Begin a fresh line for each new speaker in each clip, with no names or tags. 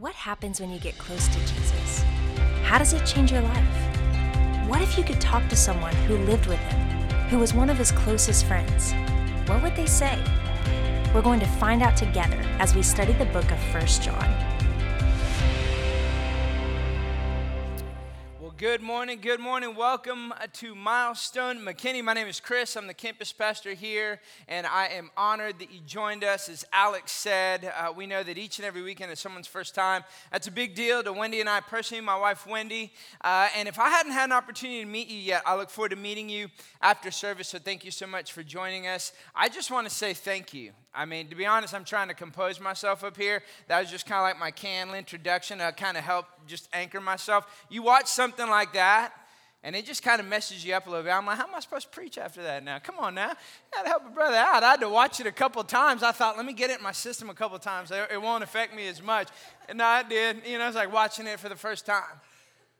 What happens when you get close to Jesus? How does it change your life? What if you could talk to someone who lived with him, who was one of his closest friends? What would they say? We're going to find out together as we study the book of 1 John.
Good morning, good morning. Welcome uh, to Milestone McKinney. My name is Chris. I'm the campus pastor here, and I am honored that you joined us. As Alex said, uh, we know that each and every weekend is someone's first time. That's a big deal to Wendy and I personally, my wife Wendy. Uh, and if I hadn't had an opportunity to meet you yet, I look forward to meeting you after service. So thank you so much for joining us. I just want to say thank you. I mean, to be honest, I'm trying to compose myself up here. That was just kind of like my canned introduction to kind of help just anchor myself. You watch something like that, and it just kind of messes you up a little bit. I'm like, how am I supposed to preach after that now? Come on now. I got to help a brother out. I had to watch it a couple times. I thought, let me get it in my system a couple times. It won't affect me as much. And no, it did. You know, it's like watching it for the first time.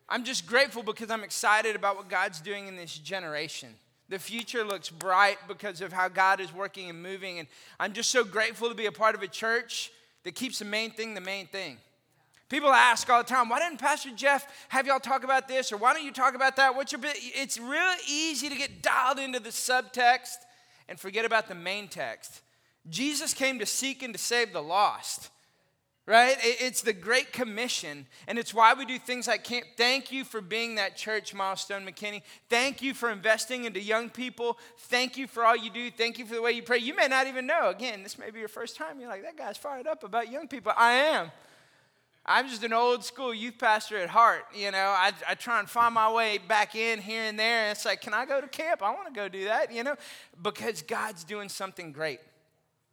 I'm just grateful because I'm excited about what God's doing in this generation. The future looks bright because of how God is working and moving. And I'm just so grateful to be a part of a church that keeps the main thing the main thing. People ask all the time, why didn't Pastor Jeff have y'all talk about this? Or why don't you talk about that? What's your bit? It's real easy to get dialed into the subtext and forget about the main text. Jesus came to seek and to save the lost right? It's the Great Commission, and it's why we do things like camp. Thank you for being that church milestone, McKinney. Thank you for investing into young people. Thank you for all you do. Thank you for the way you pray. You may not even know. Again, this may be your first time. You're like, that guy's fired up about young people. I am. I'm just an old school youth pastor at heart. You know, I, I try and find my way back in here and there. And it's like, can I go to camp? I want to go do that, you know, because God's doing something great.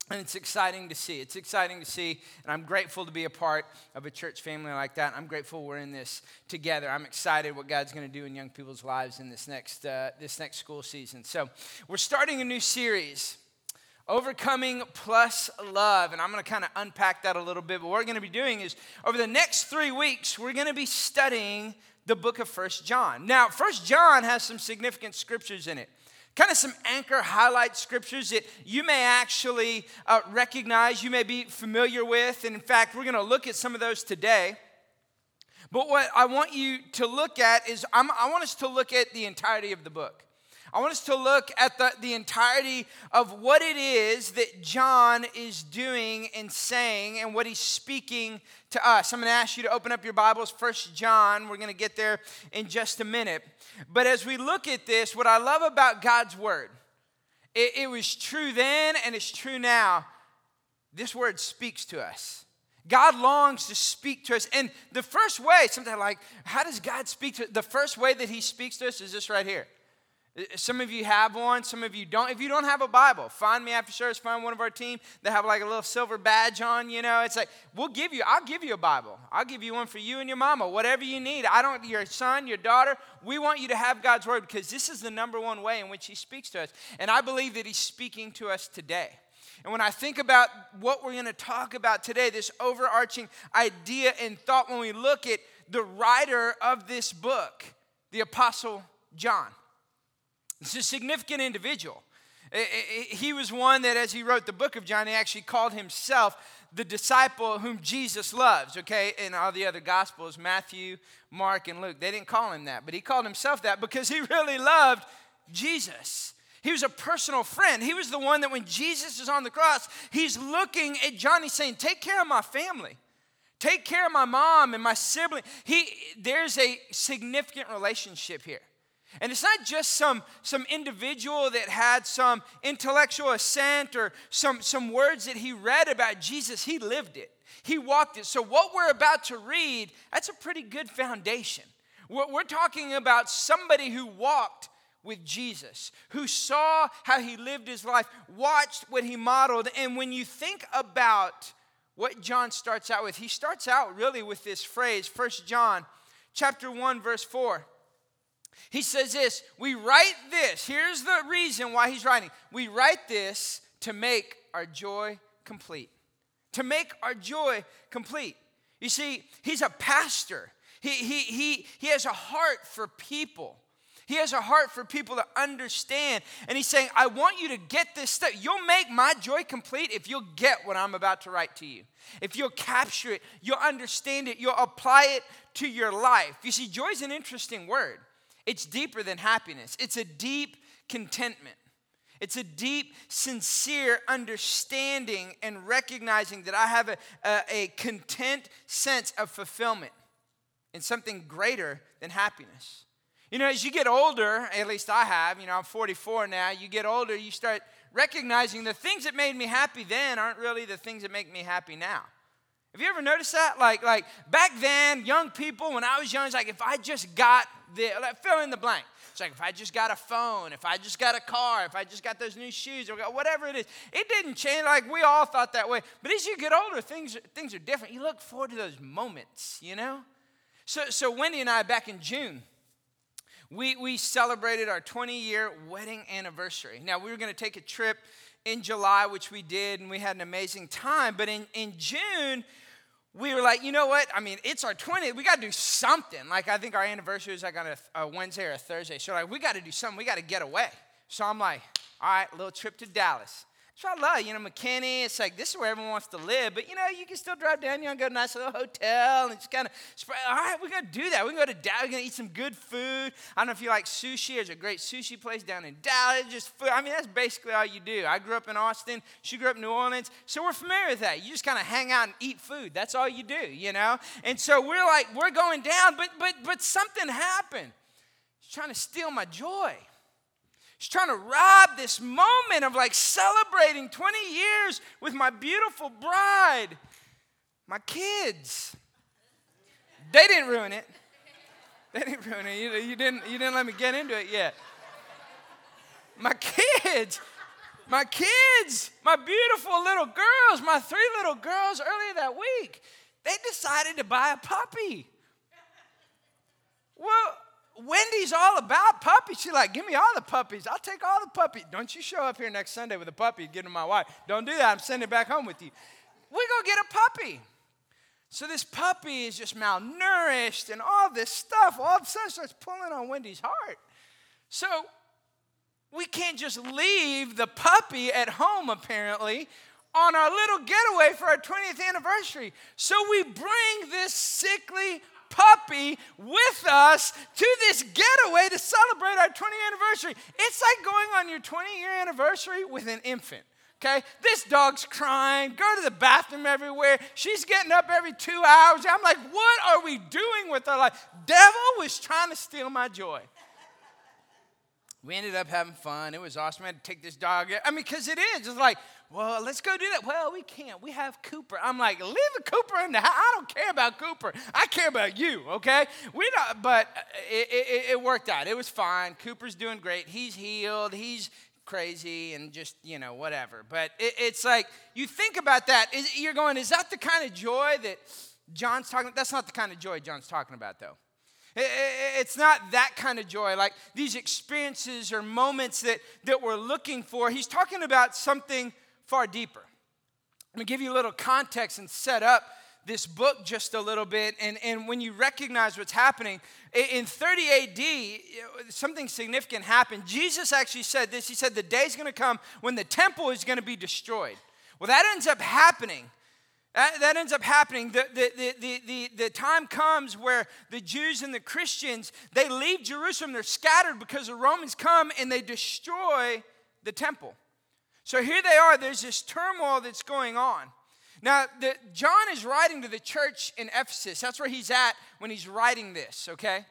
And it's exciting to see. It's exciting to see. And I'm grateful to be a part of a church family like that. I'm grateful we're in this together. I'm excited what God's going to do in young people's lives in this next, uh, this next school season. So we're starting a new series. Overcoming plus love. And I'm going to kind of unpack that a little bit. But what we're going to be doing is over the next three weeks, we're going to be studying the book of First John. Now, First John has some significant scriptures in it kind of some anchor highlight scriptures that you may actually uh, recognize, you may be familiar with. And in fact, we're going to look at some of those today. But what I want you to look at is I'm, i want us to look at the entirety of the book. I want us to look at the, the entirety of what it is that John is doing and saying and what he's speaking to us. I'm going to ask you to open up your Bibles, First John. We're going to get there in just a minute. But as we look at this, what I love about God's Word, it, it was true then and it's true now. This Word speaks to us. God longs to speak to us. And the first way, sometimes like, how does God speak to us? The first way that He speaks to us is this right here. Some of you have one, some of you don't. If you don't have a Bible, find me after service, find one of our team that have like a little silver badge on, you know. It's like, we'll give you, I'll give you a Bible. I'll give you one for you and your mama, whatever you need. I don't, your son, your daughter, we want you to have God's word because this is the number one way in which He speaks to us. And I believe that He's speaking to us today. And when I think about what we're going to talk about today, this overarching idea and thought, when we look at the writer of this book, the Apostle John. It's a significant individual. He was one that, as he wrote the book of John, he actually called himself the disciple whom Jesus loves, okay? In all the other gospels, Matthew, Mark, and Luke, they didn't call him that, but he called himself that because he really loved Jesus. He was a personal friend. He was the one that when Jesus is on the cross, he's looking at John, he's saying, Take care of my family. Take care of my mom and my sibling. He, there's a significant relationship here. And it's not just some, some individual that had some intellectual assent or some, some words that he read about Jesus. He lived it, he walked it. So, what we're about to read, that's a pretty good foundation. We're, we're talking about somebody who walked with Jesus, who saw how he lived his life, watched what he modeled. And when you think about what John starts out with, he starts out really with this phrase, First John chapter 1, verse 4. He says this We write this. Here's the reason why he's writing. We write this to make our joy complete. To make our joy complete. You see, he's a pastor, he, he, he, he has a heart for people. He has a heart for people to understand. And he's saying, I want you to get this stuff. You'll make my joy complete if you'll get what I'm about to write to you. If you'll capture it, you'll understand it, you'll apply it to your life. You see, joy is an interesting word. It's deeper than happiness, it's a deep contentment. It's a deep, sincere understanding and recognizing that I have a, a, a content sense of fulfillment in something greater than happiness. You know, as you get older, at least I have, you know, I'm 44 now, you get older, you start recognizing the things that made me happy then aren't really the things that make me happy now. Have you ever noticed that? Like, like back then, young people, when I was young, it's like if I just got the, like, fill in the blank. It's like if I just got a phone, if I just got a car, if I just got those new shoes, or whatever it is. It didn't change. Like we all thought that way. But as you get older, things, things are different. You look forward to those moments, you know? So, so Wendy and I, back in June, we, we celebrated our 20 year wedding anniversary. Now, we were going to take a trip in July, which we did, and we had an amazing time. But in, in June, we were like, you know what? I mean, it's our 20th. We got to do something. Like, I think our anniversary is like on a, a Wednesday or a Thursday. So, like, we got to do something. We got to get away. So I'm like, all right, little trip to Dallas. So I love, you know, McKinney. It's like this is where everyone wants to live, but you know, you can still drive down. You know, go to a nice little hotel and just kind of spread. All right, we're gonna do that. We're gonna go to Dallas. We're gonna eat some good food. I don't know if you like sushi. There's a great sushi place down in Dallas. Just food. I mean, that's basically all you do. I grew up in Austin. She grew up in New Orleans, so we're familiar with that. You just kind of hang out and eat food. That's all you do, you know. And so we're like, we're going down, but but but something happened. He's trying to steal my joy. He's trying to rob this moment of like celebrating 20 years with my beautiful bride, my kids. They didn't ruin it. They didn't ruin it. You, you, didn't, you didn't let me get into it yet. My kids, my kids, my beautiful little girls, my three little girls earlier that week, they decided to buy a puppy. Well, Wendy's all about puppies. She's like, give me all the puppies. I'll take all the puppies. Don't you show up here next Sunday with a puppy and give it to my wife. Don't do that. I'm sending it back home with you. We go get a puppy. So this puppy is just malnourished and all this stuff. All of a sudden starts pulling on Wendy's heart. So we can't just leave the puppy at home, apparently, on our little getaway for our 20th anniversary. So we bring this sickly puppy with us to this getaway to celebrate our 20th anniversary. It's like going on your 20 year anniversary with an infant. Okay, this dog's crying, go to the bathroom everywhere. She's getting up every two hours. I'm like, what are we doing with our life? Devil was trying to steal my joy. We ended up having fun. It was awesome. I had to take this dog. I mean, because it is. It's like, well, let's go do that. Well, we can't. We have Cooper. I'm like, leave the Cooper in the house. I don't care about Cooper. I care about you, okay? We don't, but it, it, it worked out. It was fine. Cooper's doing great. He's healed. He's crazy and just, you know, whatever. But it, it's like, you think about that. Is, you're going, is that the kind of joy that John's talking about? That's not the kind of joy John's talking about, though. It's not that kind of joy, like these experiences or moments that, that we're looking for. He's talking about something far deeper. Let me give you a little context and set up this book just a little bit. And, and when you recognize what's happening, in 30 AD, something significant happened. Jesus actually said this He said, The day's to come when the temple is to be destroyed. Well, that ends up happening. That, that ends up happening. The, the, the, the, the time comes where the Jews and the Christians, they leave Jerusalem. They're scattered because the Romans come and they destroy the temple. So here they are, there's this turmoil that's going on. Now, the, John is writing to the church in Ephesus. That's where he's at when he's writing this, okay?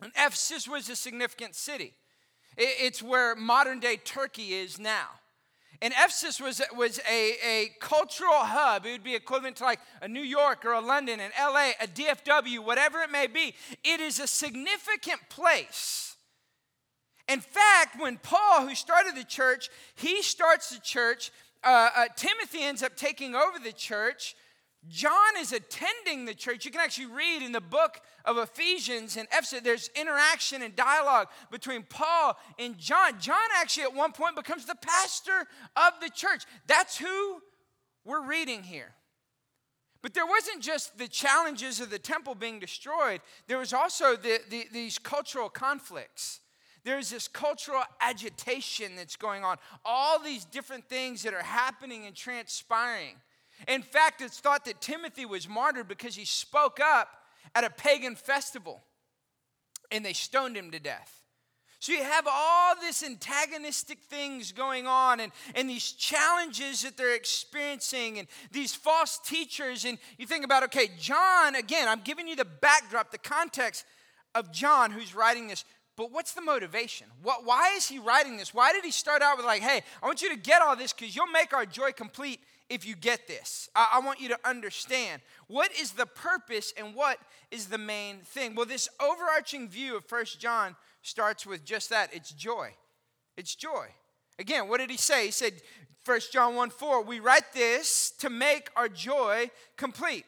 And Ephesus was a significant city. It, it's where modern day Turkey is now. And Ephesus was, was a, a cultural hub. It would be equivalent to like a New York or a London, an LA, a DFW, whatever it may be. It is a significant place in fact, when Paul, who started the church, he starts the church, uh, uh, Timothy ends up taking over the church. John is attending the church. You can actually read in the book of Ephesians and Ephesus, there's interaction and dialogue between Paul and John. John actually, at one point, becomes the pastor of the church. That's who we're reading here. But there wasn't just the challenges of the temple being destroyed, there was also the, the, these cultural conflicts. there's this cultural agitation that's going on, all these different things that are happening and transpiring. In fact, it's thought that Timothy was martyred because he spoke up at a pagan festival and they stoned him to death. So you have all this antagonistic things going on and, and these challenges that they're experiencing and these false teachers. And you think about, okay, John, again, I'm giving you the backdrop, the context of John who's writing this. But what's the motivation? What, why is he writing this? Why did he start out with, like, hey, I want you to get all this because you'll make our joy complete if you get this. I, I, want you to understand what is the purpose and what is the main thing. Well, this overarching view of First John starts with just that it's joy. It's joy. Again, what did he say? He said, 1 John 1 4, we write this to make our joy complete.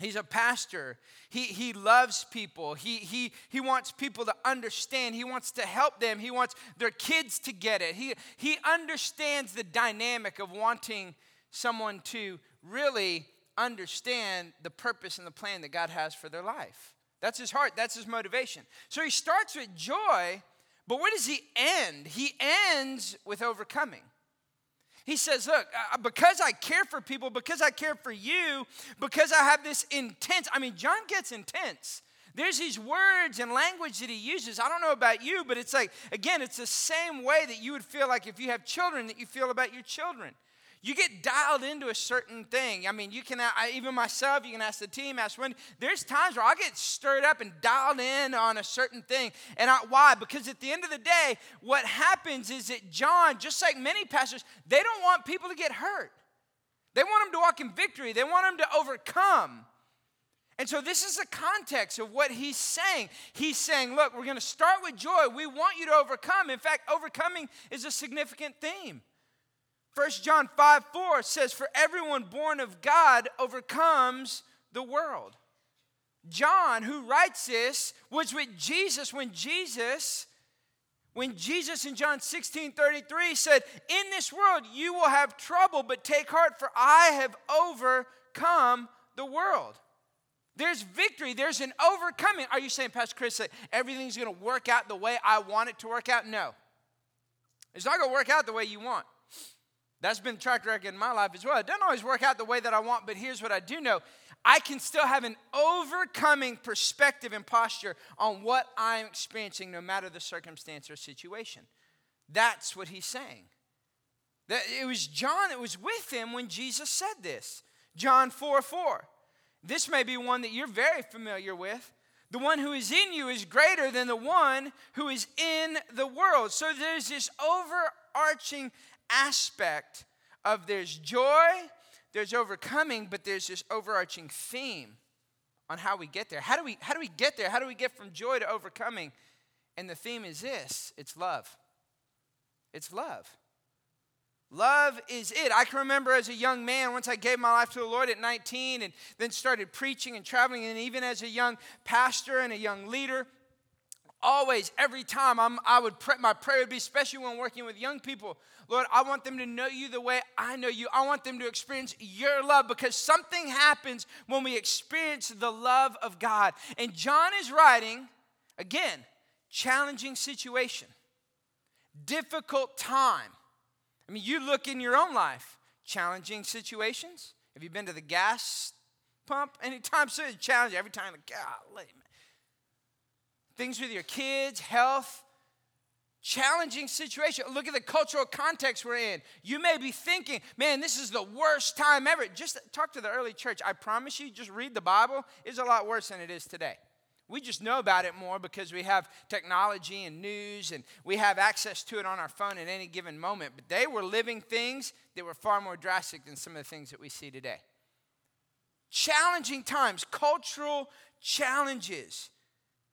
He's a pastor. He, he loves people. He, he, he wants people to understand. He wants to help them. He wants their kids to get it. He, he understands the dynamic of wanting someone to really understand the purpose and the plan that God has for their life. That's his heart, that's his motivation. So he starts with joy, but where does he end? He ends with overcoming. He says, Look, uh, because I care for people, because I care for you, because I have this intense, I mean, John gets intense. There's these words and language that he uses. I don't know about you, but it's like, again, it's the same way that you would feel like if you have children that you feel about your children. You get dialed into a certain thing. I mean, you can, I, even myself, you can ask the team, ask when. There's times where I get stirred up and dialed in on a certain thing. And I, why? Because at the end of the day, what happens is that John, just like many pastors, they don't want people to get hurt. They want them to walk in victory, they want them to overcome. And so, this is the context of what he's saying. He's saying, Look, we're going to start with joy. We want you to overcome. In fact, overcoming is a significant theme. 1 John 5 4 says, For everyone born of God overcomes the world. John, who writes this, was with Jesus when Jesus, when Jesus in John 16 33 said, In this world you will have trouble, but take heart, for I have overcome the world. There's victory, there's an overcoming. Are you saying, Pastor Chris, that everything's gonna work out the way I want it to work out? No. It's not gonna work out the way you want. That's been the track record in my life as well. It doesn't always work out the way that I want, but here's what I do know I can still have an overcoming perspective and posture on what I'm experiencing, no matter the circumstance or situation. That's what he's saying. That it was John that was with him when Jesus said this. John 4 4. This may be one that you're very familiar with. The one who is in you is greater than the one who is in the world. So there's this overarching aspect of there's joy, there's overcoming, but there's this overarching theme on how we get there. How do we how do we get there? How do we get from joy to overcoming? And the theme is this, it's love. It's love. Love is it. I can remember as a young man, once I gave my life to the Lord at 19 and then started preaching and traveling, and even as a young pastor and a young leader, always, every time I'm, I would pray, my prayer would be, especially when working with young people, Lord, I want them to know you the way I know you. I want them to experience your love because something happens when we experience the love of God. And John is writing, again, challenging situation, difficult time. I mean, you look in your own life, challenging situations. Have you been to the gas pump anytime soon? Challenge every time. Golly, things with your kids, health, challenging situation. Look at the cultural context we're in. You may be thinking, man, this is the worst time ever. Just talk to the early church. I promise you, just read the Bible. It's a lot worse than it is today. We just know about it more because we have technology and news and we have access to it on our phone at any given moment. But they were living things that were far more drastic than some of the things that we see today. Challenging times, cultural challenges.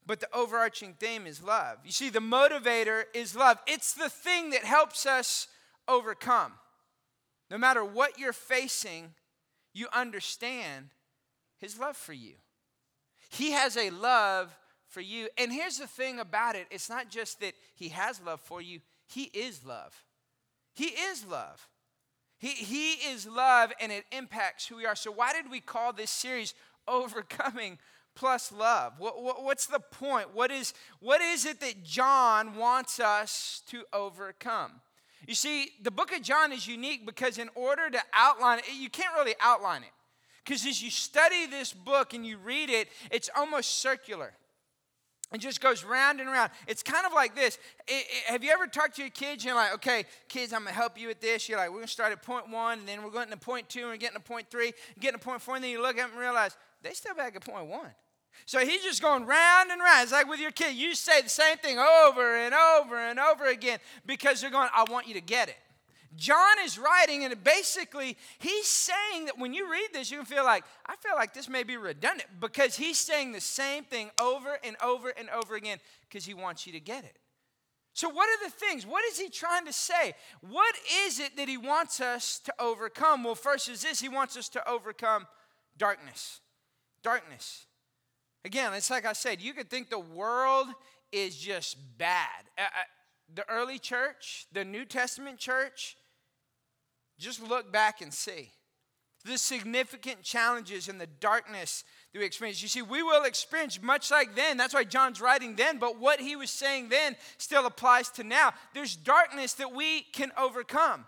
But the overarching theme is love. You see, the motivator is love. It's the thing that helps us overcome. No matter what you're facing, you understand his love for you. He has a love for you. And here's the thing about it it's not just that he has love for you, he is love. He is love. He, he is love and it impacts who we are. So, why did we call this series Overcoming plus love? What, what, what's the point? What is, what is it that John wants us to overcome? You see, the book of John is unique because, in order to outline it, you can't really outline it. Because as you study this book and you read it, it's almost circular. It just goes round and round. It's kind of like this. It, it, have you ever talked to your kids? You're like, okay, kids, I'm going to help you with this. You're like, we're going to start at point one, and then we're going to point two, and we're getting to point three, getting to point four, and then you look at them and realize they still back at point one. So he's just going round and round. It's like with your kid. You say the same thing over and over and over again because they're going, I want you to get it. John is writing, and basically, he's saying that when you read this, you can feel like, I feel like this may be redundant because he's saying the same thing over and over and over again because he wants you to get it. So, what are the things? What is he trying to say? What is it that he wants us to overcome? Well, first is this he wants us to overcome darkness. Darkness. Again, it's like I said, you could think the world is just bad. Uh, uh, the early church, the New Testament church, just look back and see the significant challenges and the darkness that we experience. You see, we will experience much like then. That's why John's writing then, but what he was saying then still applies to now. There's darkness that we can overcome.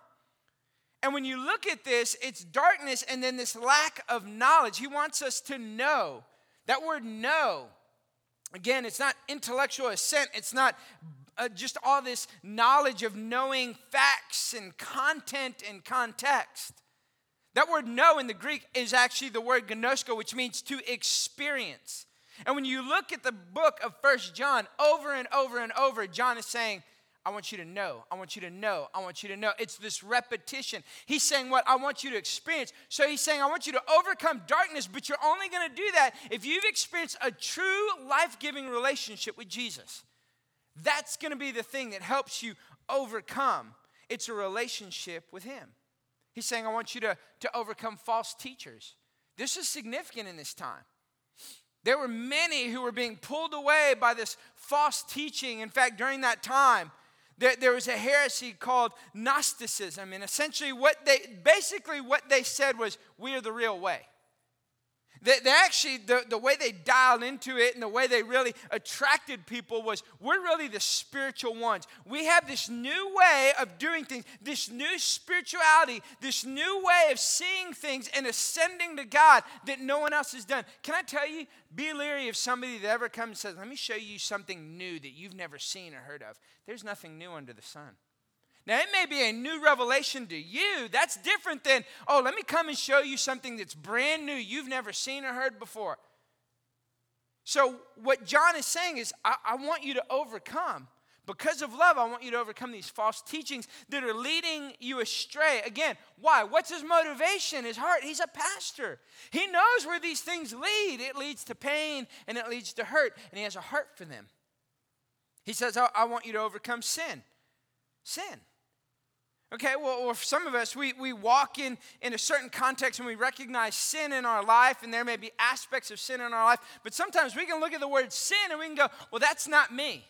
And when you look at this, it's darkness and then this lack of knowledge. He wants us to know. That word know, again, it's not intellectual assent, it's not uh, just all this knowledge of knowing facts and content and context. That word know in the Greek is actually the word ginosko, which means to experience. And when you look at the book of First John over and over and over, John is saying, I want you to know. I want you to know. I want you to know. It's this repetition. He's saying what I want you to experience. So he's saying, I want you to overcome darkness, but you're only going to do that if you've experienced a true life giving relationship with Jesus. That's going to be the thing that helps you overcome. It's a relationship with Him. He's saying, I want you to, to overcome false teachers. This is significant in this time. There were many who were being pulled away by this false teaching. In fact, during that time, there, there was a heresy called Gnosticism. And essentially, what they basically what they said was, We are the real way. They, they actually, the, the way they dialed into it and the way they really attracted people was we're really the spiritual ones. We have this new way of doing things, this new spirituality, this new way of seeing things and ascending to God that no one else has done. Can I tell you, be leery of somebody that ever comes and says, Let me show you something new that you've never seen or heard of. There's nothing new under the sun. Now, it may be a new revelation to you. That's different than, oh, let me come and show you something that's brand new you've never seen or heard before. So, what John is saying is, I, I want you to overcome. Because of love, I want you to overcome these false teachings that are leading you astray. Again, why? What's his motivation? His heart. He's a pastor. He knows where these things lead. It leads to pain and it leads to hurt, and he has a heart for them. He says, I, I want you to overcome sin. Sin. Okay, well, well, for some of us, we, we walk in, in a certain context and we recognize sin in our life, and there may be aspects of sin in our life, but sometimes we can look at the word sin and we can go, well, that's not me.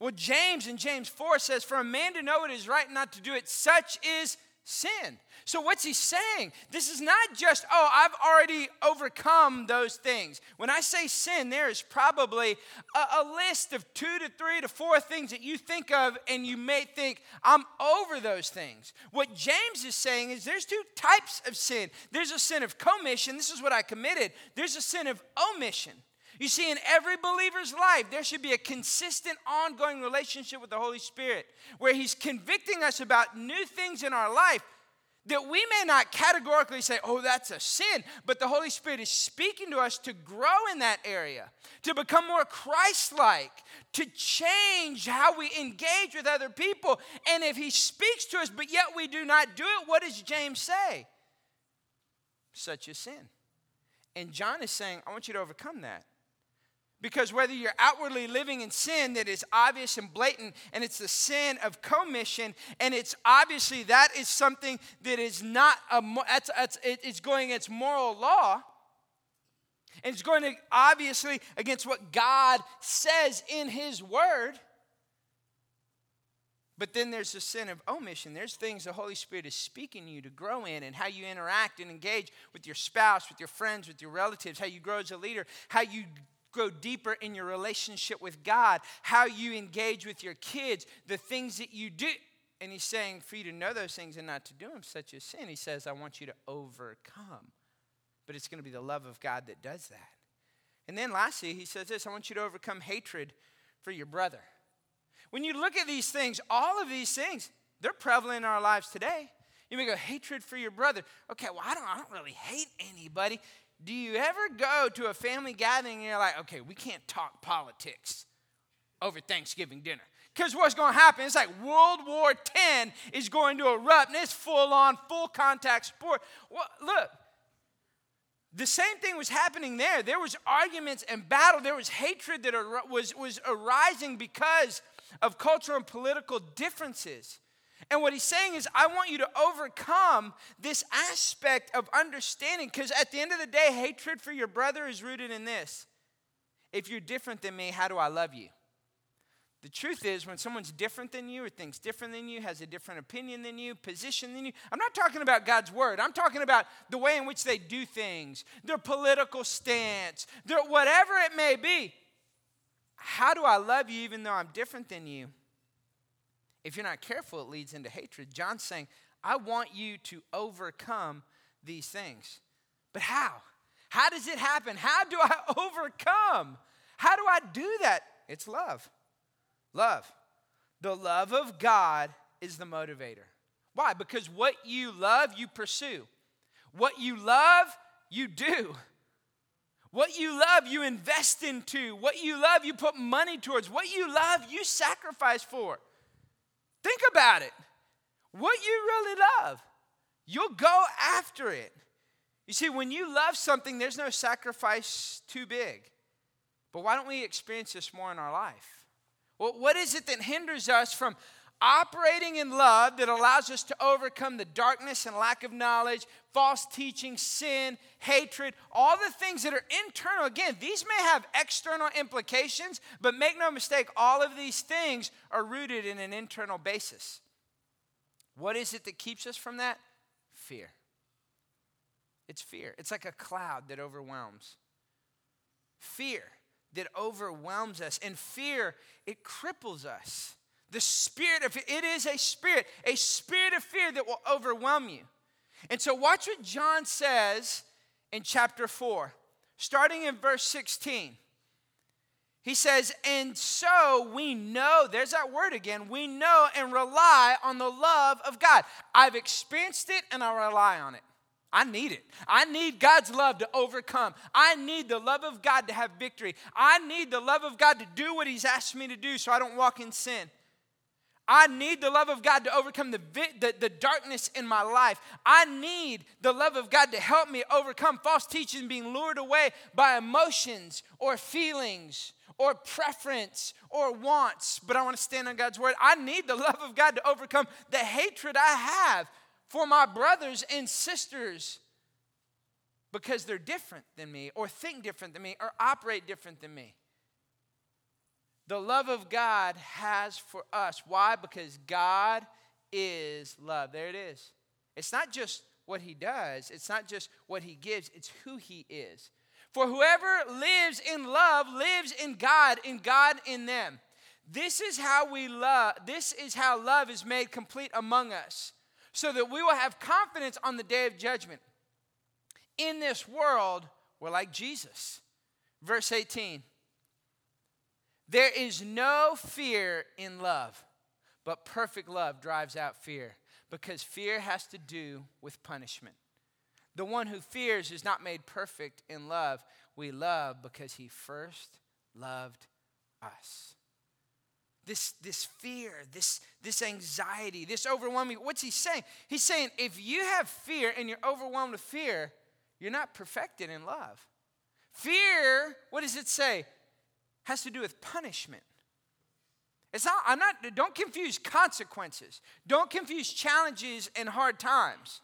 Well, James in James 4 says, For a man to know it is right not to do it, such is sin. So, what's he saying? This is not just, oh, I've already overcome those things. When I say sin, there is probably a, a, list of two to three to four things that you think of, and you may think, I'm over those things. What James is saying is there's two types of sin there's a sin of commission, this is what I committed, there's a sin of omission. You see, in every believer's life, there should be a consistent, ongoing relationship with the Holy Spirit where He's convicting us about new things in our life that we may not categorically say, oh, that's a sin, but the Holy Spirit is speaking to us to grow in that area, to become more Christ like, to change how we engage with other people. And if He speaks to us, but yet we do not do it, what does James say? Such a sin. And John is saying, I want you to overcome that. Because whether you're outwardly living in sin that is obvious and blatant, and it's the sin of commission, and it's obviously that is something that is not a, that's, it's going against moral law, and it's going to obviously against what God says in His Word. But then there's the sin of omission. There's things the Holy Spirit is speaking you to grow in and how you interact and engage with your spouse, with your friends, with your relatives, how you grow as a leader, how you grow deeper in your relationship with God, how you engage with your kids, the things that you do. And he's saying, for you to know those things and not to do them, such as sin, he says, I want you to overcome. But it's going to be the love of God that does that. And then lastly, he says this I want you to overcome hatred for your brother. When you look at these things, all of these things, they're prevalent in our lives today. You may go, hatred for your brother. Okay, well, I don't, I don't really hate anybody. Do you ever go to a family gathering and you're like, okay, we can't talk politics over Thanksgiving dinner? Because what's going to happen? It's like World War X is going to erupt, and it's full on, full contact sport. Well, look, the same thing was happening there. There was arguments and battle. There was hatred that was, was arising because of cultural and political differences. And what he's saying is, I want you to overcome this aspect of understanding because at the end of the day, hatred for your brother is rooted in this. If you're different than me, how do I love you? The truth is, when someone's different than you or thinks different than you, has a different opinion than you, position than you, I'm not talking about God's word. I'm talking about the way in which they do things, their political stance, their whatever it may be. How do I love you even though I'm different than you? If you're not careful, it leads into hatred. John's saying, I want you to overcome these things. But how? How does it happen? How do I overcome? How do I do that? It's love. Love. The love of God is the motivator. Why? Because what you love, you pursue. What you love, you do. What you love, you invest into. What you love, you put money towards. What you love, you sacrifice for. Think about it. What you really love, you'll go after it. You see, when you love something, there's no sacrifice too big. But why don't we experience this more in our life? Well, what is it that hinders us from operating in love that allows us to overcome the darkness and lack of knowledge, false teaching, sin, hatred, all the things that are internal. Again, these may have external implications, but make no mistake, all of these things are rooted in an internal basis. What is it that keeps us from that? Fear. It's fear. It's like a cloud that overwhelms. Fear that overwhelms us. And fear, it cripples us. The spirit of it is a spirit, a spirit of fear that will overwhelm you. And so, watch what John says in chapter 4, starting in verse 16. He says, And so we know, there's that word again, we know and rely on the love of God. I've experienced it and I rely on it. I need it. I need God's love to overcome. I need the love of God to have victory. I need the love of God to do what He's asked me to do so I don't walk in sin. I need the love of God to overcome the, the, the, darkness in my life. I need the love of God to help me overcome false teaching, being lured away by emotions or feelings or preference or wants. But I want to stand on God's word. I need the love of God to overcome the hatred I have for my brothers and sisters because they're different than me or think different than me or operate different than me the love of God has for us. Why? Because God is love. There it is. It's not just what he does, it's not just what he gives, it's who he is. For whoever lives in love lives in God, in God in them. This is how we love, this is how love is made complete among us, so that we will have confidence on the day of judgment. In this world, we're like Jesus. Verse 18 there is no fear in love, but perfect love drives out fear because fear has to do with punishment. The one who fears is not made perfect in love. We love because he first loved us. This, this fear, this, this anxiety, this overwhelming, what's he saying? He's saying if you have fear and you're overwhelmed with fear, you're not perfected in love. Fear, what does it say? Has to do with punishment. It's not, I'm not, don't confuse consequences. Don't confuse challenges and hard times.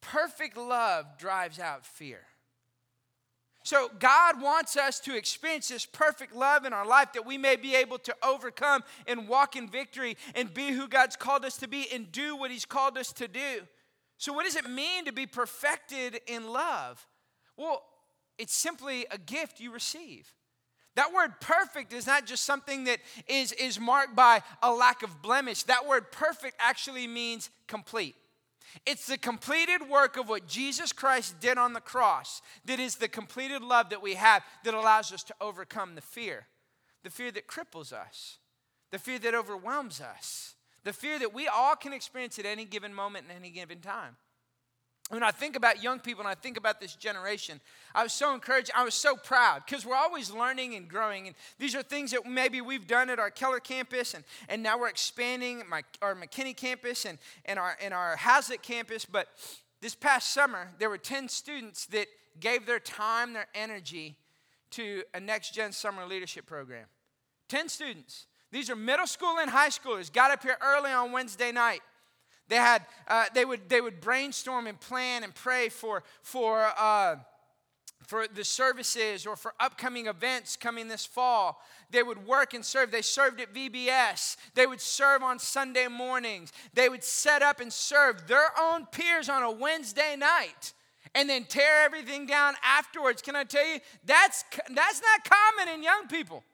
Perfect love drives out fear. So, God wants us to experience this perfect love in our life that we may be able to overcome and walk in victory and be who God's called us to be and do what He's called us to do. So, what does it mean to be perfected in love? Well, it's simply a gift you receive. That word perfect is not just something that is, is marked by a lack of blemish. That word perfect actually means complete. It's the completed work of what Jesus Christ did on the cross that is the completed love that we have that allows us to overcome the fear. The fear that cripples us, the fear that overwhelms us, the fear that we all can experience at any given moment and any given time when I think about young people and I think about this generation, I was so encouraged. I was so proud because we're always learning and growing. And these are things that maybe we've done at our Keller campus, and, and now we're expanding my, our McKinney campus and, and, our, and our Haslet campus. But this past summer, there were 10 students that gave their time, their energy to a next gen summer leadership program. 10 students. These are middle school and high schoolers, got up here early on Wednesday night they had uh, they would they would brainstorm and plan and pray for for uh, for the services or for upcoming events coming this fall. They would work and serve. They served at VBS. They would serve on Sunday mornings. They would set up and serve their own peers on a Wednesday night and then tear everything down afterwards. Can I tell you, that's, that's not common in young people.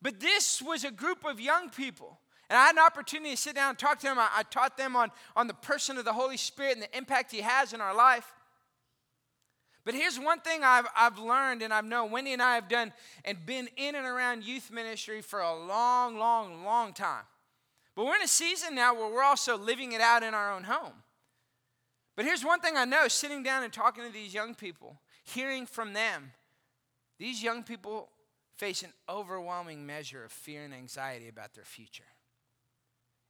But this was a group of young people and I had an opportunity to sit down and talk to them. I, I taught them on, on the person of the Holy Spirit and the impact He has in our life. But here's one thing I've, I've learned and I've known Wendy and I have done and been in and around youth ministry for a long, long, long time. But we're in a season now where we're also living it out in our own home. But here's one thing I know sitting down and talking to these young people, hearing from them, these young people face an overwhelming measure of fear and anxiety about their future.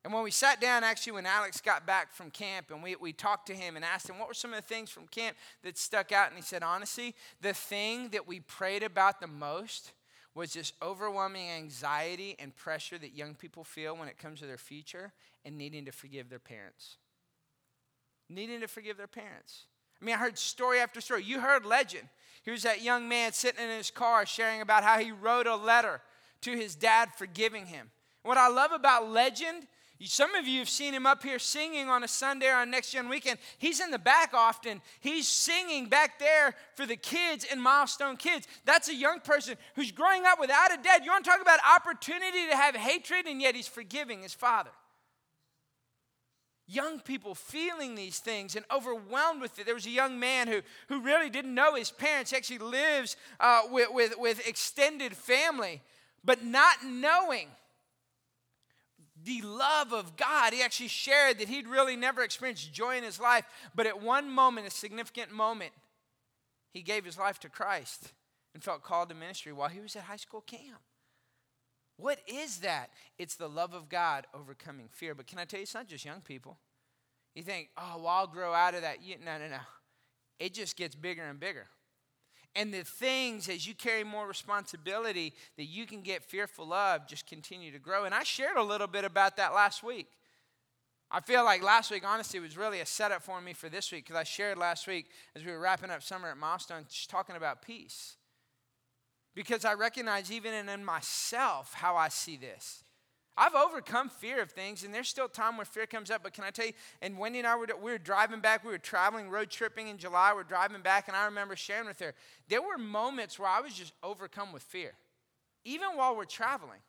And when we sat down, actually, when Alex got back from camp and we, we talked to him and asked him what were some of the things from camp that stuck out, and he said, honestly, the thing that we prayed about the most was this overwhelming anxiety and pressure that young people feel when it comes to their future and needing to forgive their parents. Needing to forgive their parents. I mean, I heard story after story. You heard legend. Here's that young man sitting in his car sharing about how he wrote a letter to his dad forgiving him. What I love about legend some of you have seen him up here singing on a Sunday or on Next Gen weekend. He's in the back often. He's singing back there for the kids and milestone kids. That's a young person who's growing up without a dad. You want to talk about opportunity to have hatred, and yet he's forgiving his father. Young people feeling these things and overwhelmed with it. There was a young man who, who really didn't know his parents, he actually lives uh, with, with, with extended family, but not knowing the love of God. He actually shared that he'd really never experienced joy in his life, but at one moment, a significant moment, he gave his life to Christ and felt called to ministry while he was at high school camp. What is that? It's the love of God overcoming fear. But can I tell you, it's not just young people. You think, oh, well, I'll grow out of that. No, no, no. It just gets bigger and bigger. And the things, as you carry more responsibility that you can get fearful of, just continue to grow. And I shared a little bit about that last week. I feel like last week, honestly, was really a setup for me for this week because I shared last week as we were wrapping up summer at Milestone, just talking about peace. Because I recognize even in myself how I see this. I've overcome fear of things, and there's still time where fear comes up. But can I tell you? And Wendy and I were we were driving back. We were traveling, road tripping in July. We're driving back, and I remember sharing with her. There were moments where I was just overcome with fear, even while we're traveling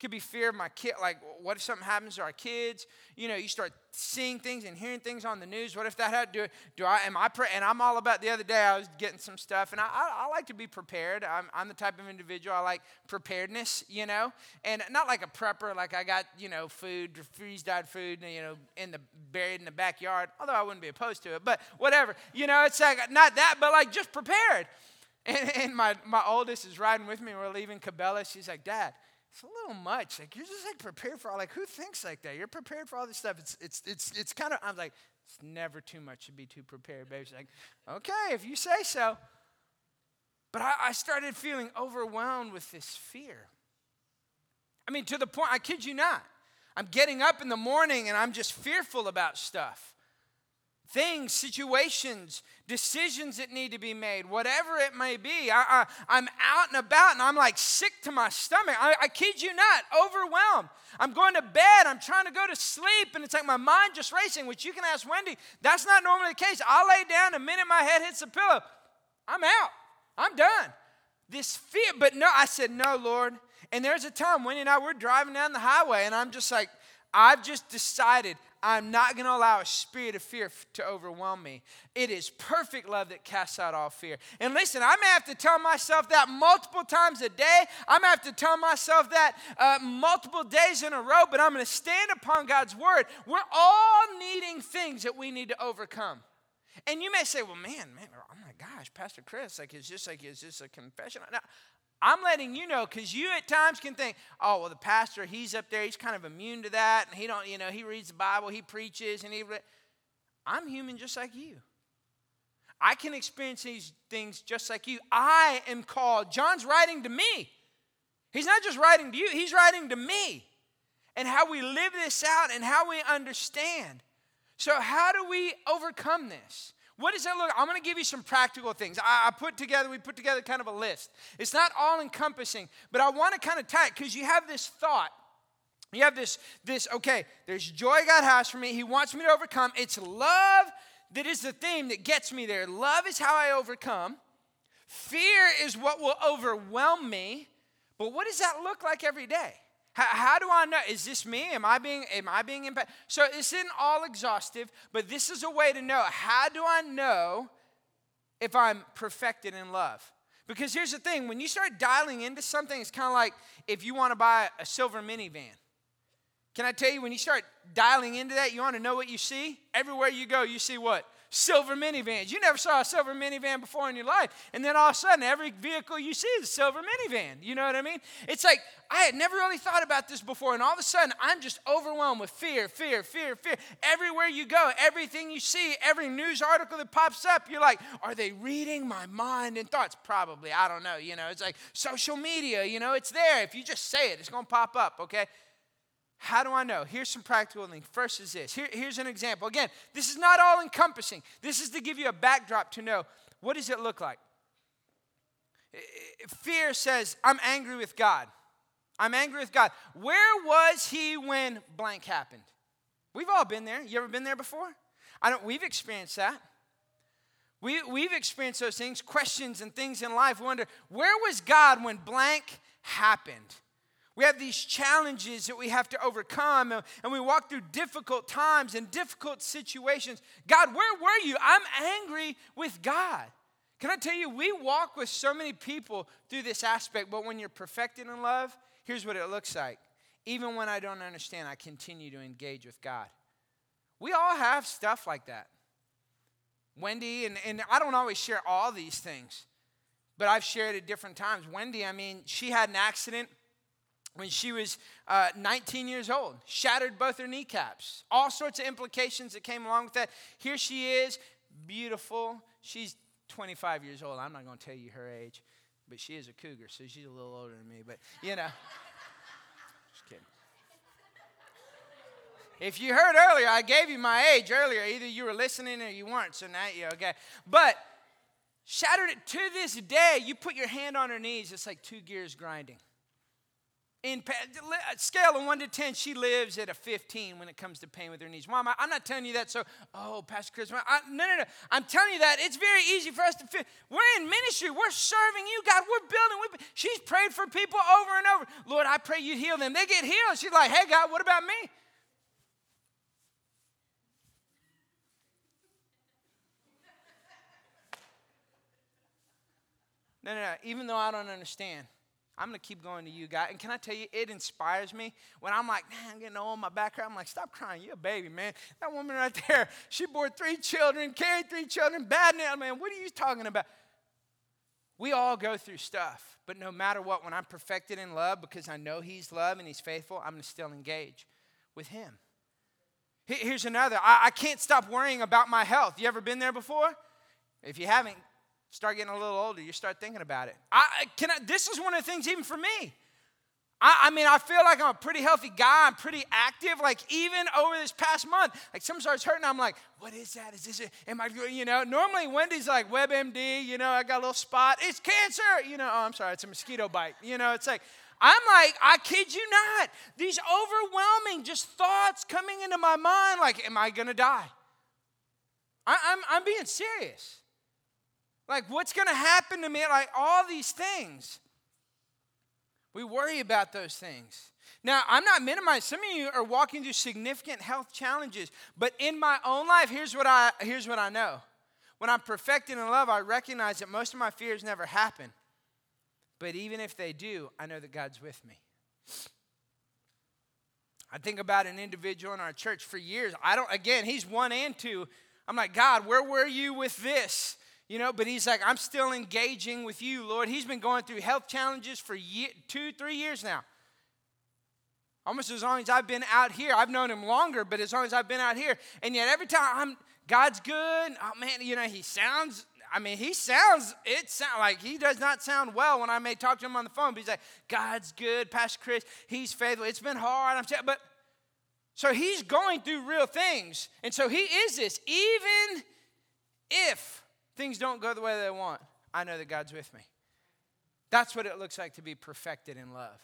could be fear of my kid like what if something happens to our kids? You know you start seeing things and hearing things on the news. What if that had to do do i am i pre- and i'm all about the other day i was getting some stuff and i, I, I like to be prepared. I'm, I'm the type of individual i like preparedness you know? And not like a prepper like i got you know food freeze dried food you know in the buried in the backyard although i wouldn't be opposed to it but whatever. You know it's like not that but like just prepared. And, and my, my oldest is riding with me we're leaving Cabela's she's like dad it's a little much. Like you're just like prepared for all. Like who thinks like that? You're prepared for all this stuff. It's it's it's it's kind of. I'm like, it's never too much to be too prepared, baby. She's like, okay, if you say so. But I, I started feeling overwhelmed with this fear. I mean, to the point. I kid you not. I'm getting up in the morning and I'm just fearful about stuff. Things, situations, decisions that need to be made, whatever it may be. I, I, am out and about and I'm like sick to my stomach. I, I kid you not, overwhelmed. I'm going to bed, I'm trying to go to sleep, and it's like my mind just racing, which you can ask Wendy. That's not normally the case. I'll lay down, the minute my head hits the pillow, I'm out. I'm done. This fear, but no, I said, no, Lord. And there's a time, Wendy and I, we're driving down the highway, and I'm just like, I've just decided I'm not going to allow a spirit of fear to overwhelm me. It is perfect love that casts out all fear. And listen, I may have to tell myself that multiple times a day. I may have to tell myself that uh, multiple days in a row, but I'm going to stand upon God's word. We're all needing things that we need to overcome. And you may say, well, man, man, oh my gosh, Pastor Chris, like, it's just like, it's just a confession. I'm letting you know because you at times can think, oh, well, the pastor, he's up there, he's kind of immune to that, and he don't, you know, he reads the Bible, he preaches, and he. Re-. I'm human just like you. I can experience these things just like you. I am called. John's writing to me. He's not just writing to you, he's writing to me. And how we live this out and how we understand. So, how do we overcome this? What does that look? I'm going to give you some practical things. I, I, put together, we put together kind of a list. It's not all encompassing, but I want to kind of tie it because you have this thought. You have this, this, okay, there's joy God has for me. He wants me to overcome. It's love that is the theme that gets me there. Love is how I overcome. Fear is what will overwhelm me. But what does that look like every day? How, do I know? Is this me? Am I being am I being impacted? So this isn't all exhaustive, but this is a way to know. How do I know if I'm perfected in love? Because here's the thing: when you start dialing into something, it's kind of like if you want to buy a silver minivan. Can I tell you, when you start dialing into that, you want to know what you see? Everywhere you go, you see what? Silver minivans. You never saw a silver minivan before in your life. And then all of a sudden, every vehicle you see is a silver minivan. You know what I mean? It's like, I had never really thought about this before. And all of a sudden, I'm just overwhelmed with fear, fear, fear, fear. Everywhere you go, everything you see, every news article that pops up, you're like, are they reading my mind and thoughts? Probably. I don't know. You know, it's like social media, you know, it's there. If you just say it, it's going to pop up, okay? How do I know? Here's some practical things. First is this. Here, here's an example. Again, this is not all encompassing. This is to give you a backdrop to know what does it look like. Fear says, I'm angry with God. I'm angry with God. Where was he when blank happened? We've all been there. You ever been there before? I don't we've experienced that. We, we've experienced those things, questions and things in life. We wonder, where was God when blank happened? We have these challenges that we have to overcome, and we walk through difficult times and difficult situations. God, where were you? I'm angry with God. Can I tell you, we walk with so many people through this aspect, but when you're perfected in love, here's what it looks like. Even when I don't understand, I continue to engage with God. We all have stuff like that. Wendy, and, and I don't always share all these things, but I've shared at different times. Wendy, I mean, she had an accident when she was uh, 19 years old, shattered both her kneecaps. All sorts of implications that came along with that. Here she is, beautiful. She's 25 years old. I'm not going to tell you her age, but she is a cougar, so she's a little older than me. But, you know, just kidding. If you heard earlier, I gave you my age earlier. Either you were listening or you weren't, so now you okay. But shattered it to this day, you put your hand on her knees, it's like two gears grinding. In uh, scale of 1 to 10, she lives at a 15 when it comes to pain with her knees. Mom, I'm not telling you that so, oh, Pastor Chris, I, no, no, no. I'm telling you that it's very easy for us to feel. We're in ministry. We're serving you, God. We're building. We're, she's prayed for people over and over. Lord, I pray you heal them. They get healed. She's like, hey, God, what about me? No, no, no. Even though I don't understand, I'm going to keep going to you, God. And can I tell you, it inspires me when I'm like, man, I'm getting old, my back hurt. I'm like, stop crying. You're a baby, man. That woman right there, she bore three children, carried three children, bad now, man. What are you talking about? We all go through stuff, but no matter what, when I'm perfected in love because I know He's love and He's faithful, I'm going to still engage with Him. Here's another I, I can't stop worrying about my health. You ever been there before? If you haven't, start getting a little older, you start thinking about it. I, can I, this is one of the things, even for me. I, I, mean, I feel like I'm a pretty healthy guy. I'm pretty active. Like, even over this past month, like, something starts hurting. I'm like, what is that? Is this it? Am I, you know, normally Wendy's like WebMD, you know, I got a little spot. It's cancer. You know, oh, I'm sorry, it's a mosquito bite. You know, it's like, I'm like, I kid you not. These overwhelming just thoughts coming into my mind, like, am I to die? I, I'm, I'm being serious. Like, what's going to happen to me? Like, all these things. We worry about those things. Now, I'm not minimizing. Some of you are walking through significant health challenges, but in my own life, here's what I here's what I know. When I'm perfected in love, I recognize that most of my fears never happen. But even if they do, I know that God's with me. I think about an individual in our church for years. I don't, again, he's one and two. I'm like, God, where were you with this? You know, but he's like, I'm still engaging with you, Lord. He's been going through health challenges for year, two, three years now. Almost as long as I've been out here. I've known him longer, but as long as I've been out here. And yet every time I'm, God's good. Oh man, you know, he sounds, I mean, he sounds, it sounds like he does not sound well when I may talk to him on the phone, but he's like, God's good, Pastor Chris, he's faithful. It's been hard. I'm saying, but so he's going through real things. And so he is this. Even if things don't go the way they want, I know that God's with me. That's what it looks like to be perfected in love.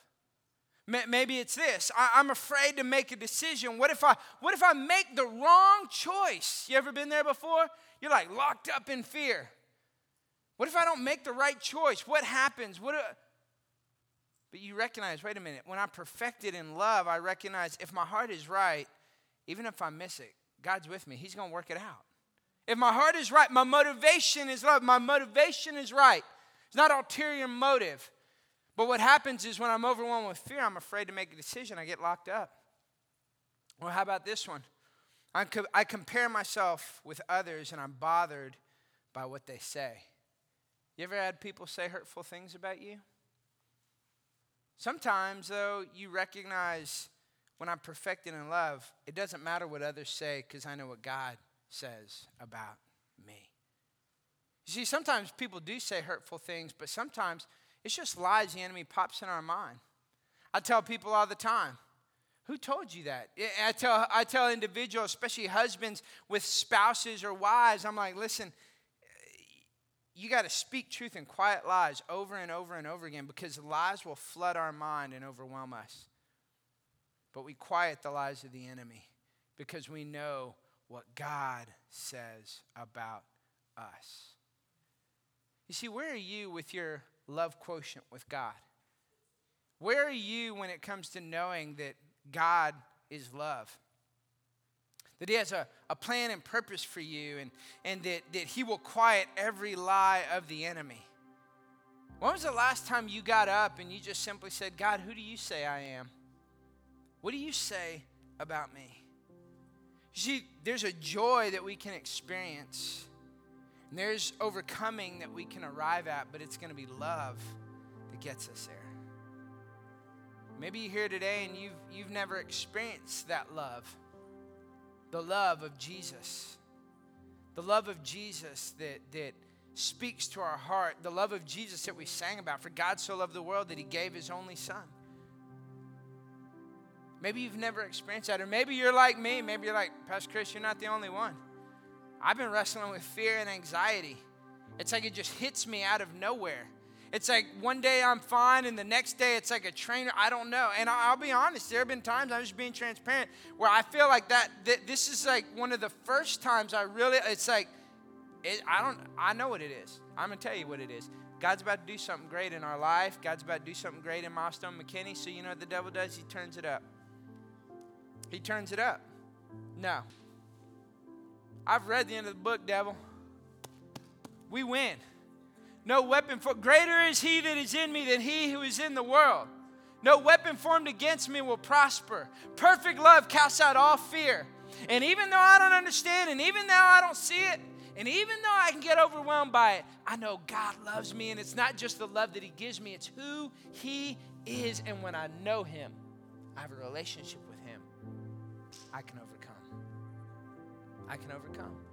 Maybe it's this. I'm afraid to make a decision. What if I what if I make the wrong choice? You ever been there before? You're like locked up in fear. What if I don't make the right choice? What happens? What But you recognize, wait a minute, when I'm perfected in love, I recognize if my heart is right, even if I miss it, God's with me. He's going to work it out. If my heart is right, my motivation is love. My motivation is right. It's not ulterior motive. But what happens is when I'm overwhelmed with fear, I'm afraid to make a decision. I get locked up. Well, how about this one? I, co- I compare myself with others and I'm bothered by what they say. You ever had people say hurtful things about you? Sometimes, though, you recognize when I'm perfected in love, it doesn't matter what others say because I know what God says about me. You see, sometimes people do say hurtful things, but sometimes it's just lies the enemy pops in our mind. I tell people all the time, who told you that? I tell, I tell individuals, especially husbands with spouses or wives, I'm like, listen, you got to speak truth in quiet lies over and over and over again because lies will flood our mind and overwhelm us. But we quiet the lies of the enemy because we know what God says about us. You see, where are you with your love quotient with God? Where are you when it comes to knowing that God is love? That He has a, a plan and purpose for you, and, and that, that He will quiet every lie of the enemy. When was the last time you got up and you just simply said, God, who do you say I am? What do you say about me? See, there's a joy that we can experience, and there's overcoming that we can arrive at, but it's going to be love that gets us there. Maybe you're here today and you've, you've never experienced that love the love of Jesus. The love of Jesus that, that speaks to our heart. The love of Jesus that we sang about. For God so loved the world that he gave his only son. Maybe you've never experienced that. Or maybe you're like me. Maybe you're like, Pastor Chris, you're not the only one. I've been wrestling with fear and anxiety. It's like it just hits me out of nowhere. It's like one day I'm fine, and the next day it's like a trainer. I don't know. And I'll be honest, there have been times I'm just being transparent where I feel like that. that this is like one of the first times I really. It's like, it, I don't. I know what it is. I'm gonna tell you what it is. God's about to do something great in our life. God's about to do something great in Milestone McKinney. So you know what the devil does? He turns it up. He turns it up. No. I've read the end of the book, devil. We win. No weapon for greater is he that is in me than he who is in the world. No weapon formed against me will prosper. Perfect love casts out all fear. And even though I don't understand, and even though I don't see it, and even though I can get overwhelmed by it, I know God loves me, and it's not just the love that He gives me, it's who He is. And when I know Him, I have a relationship with. I can overcome. I can overcome.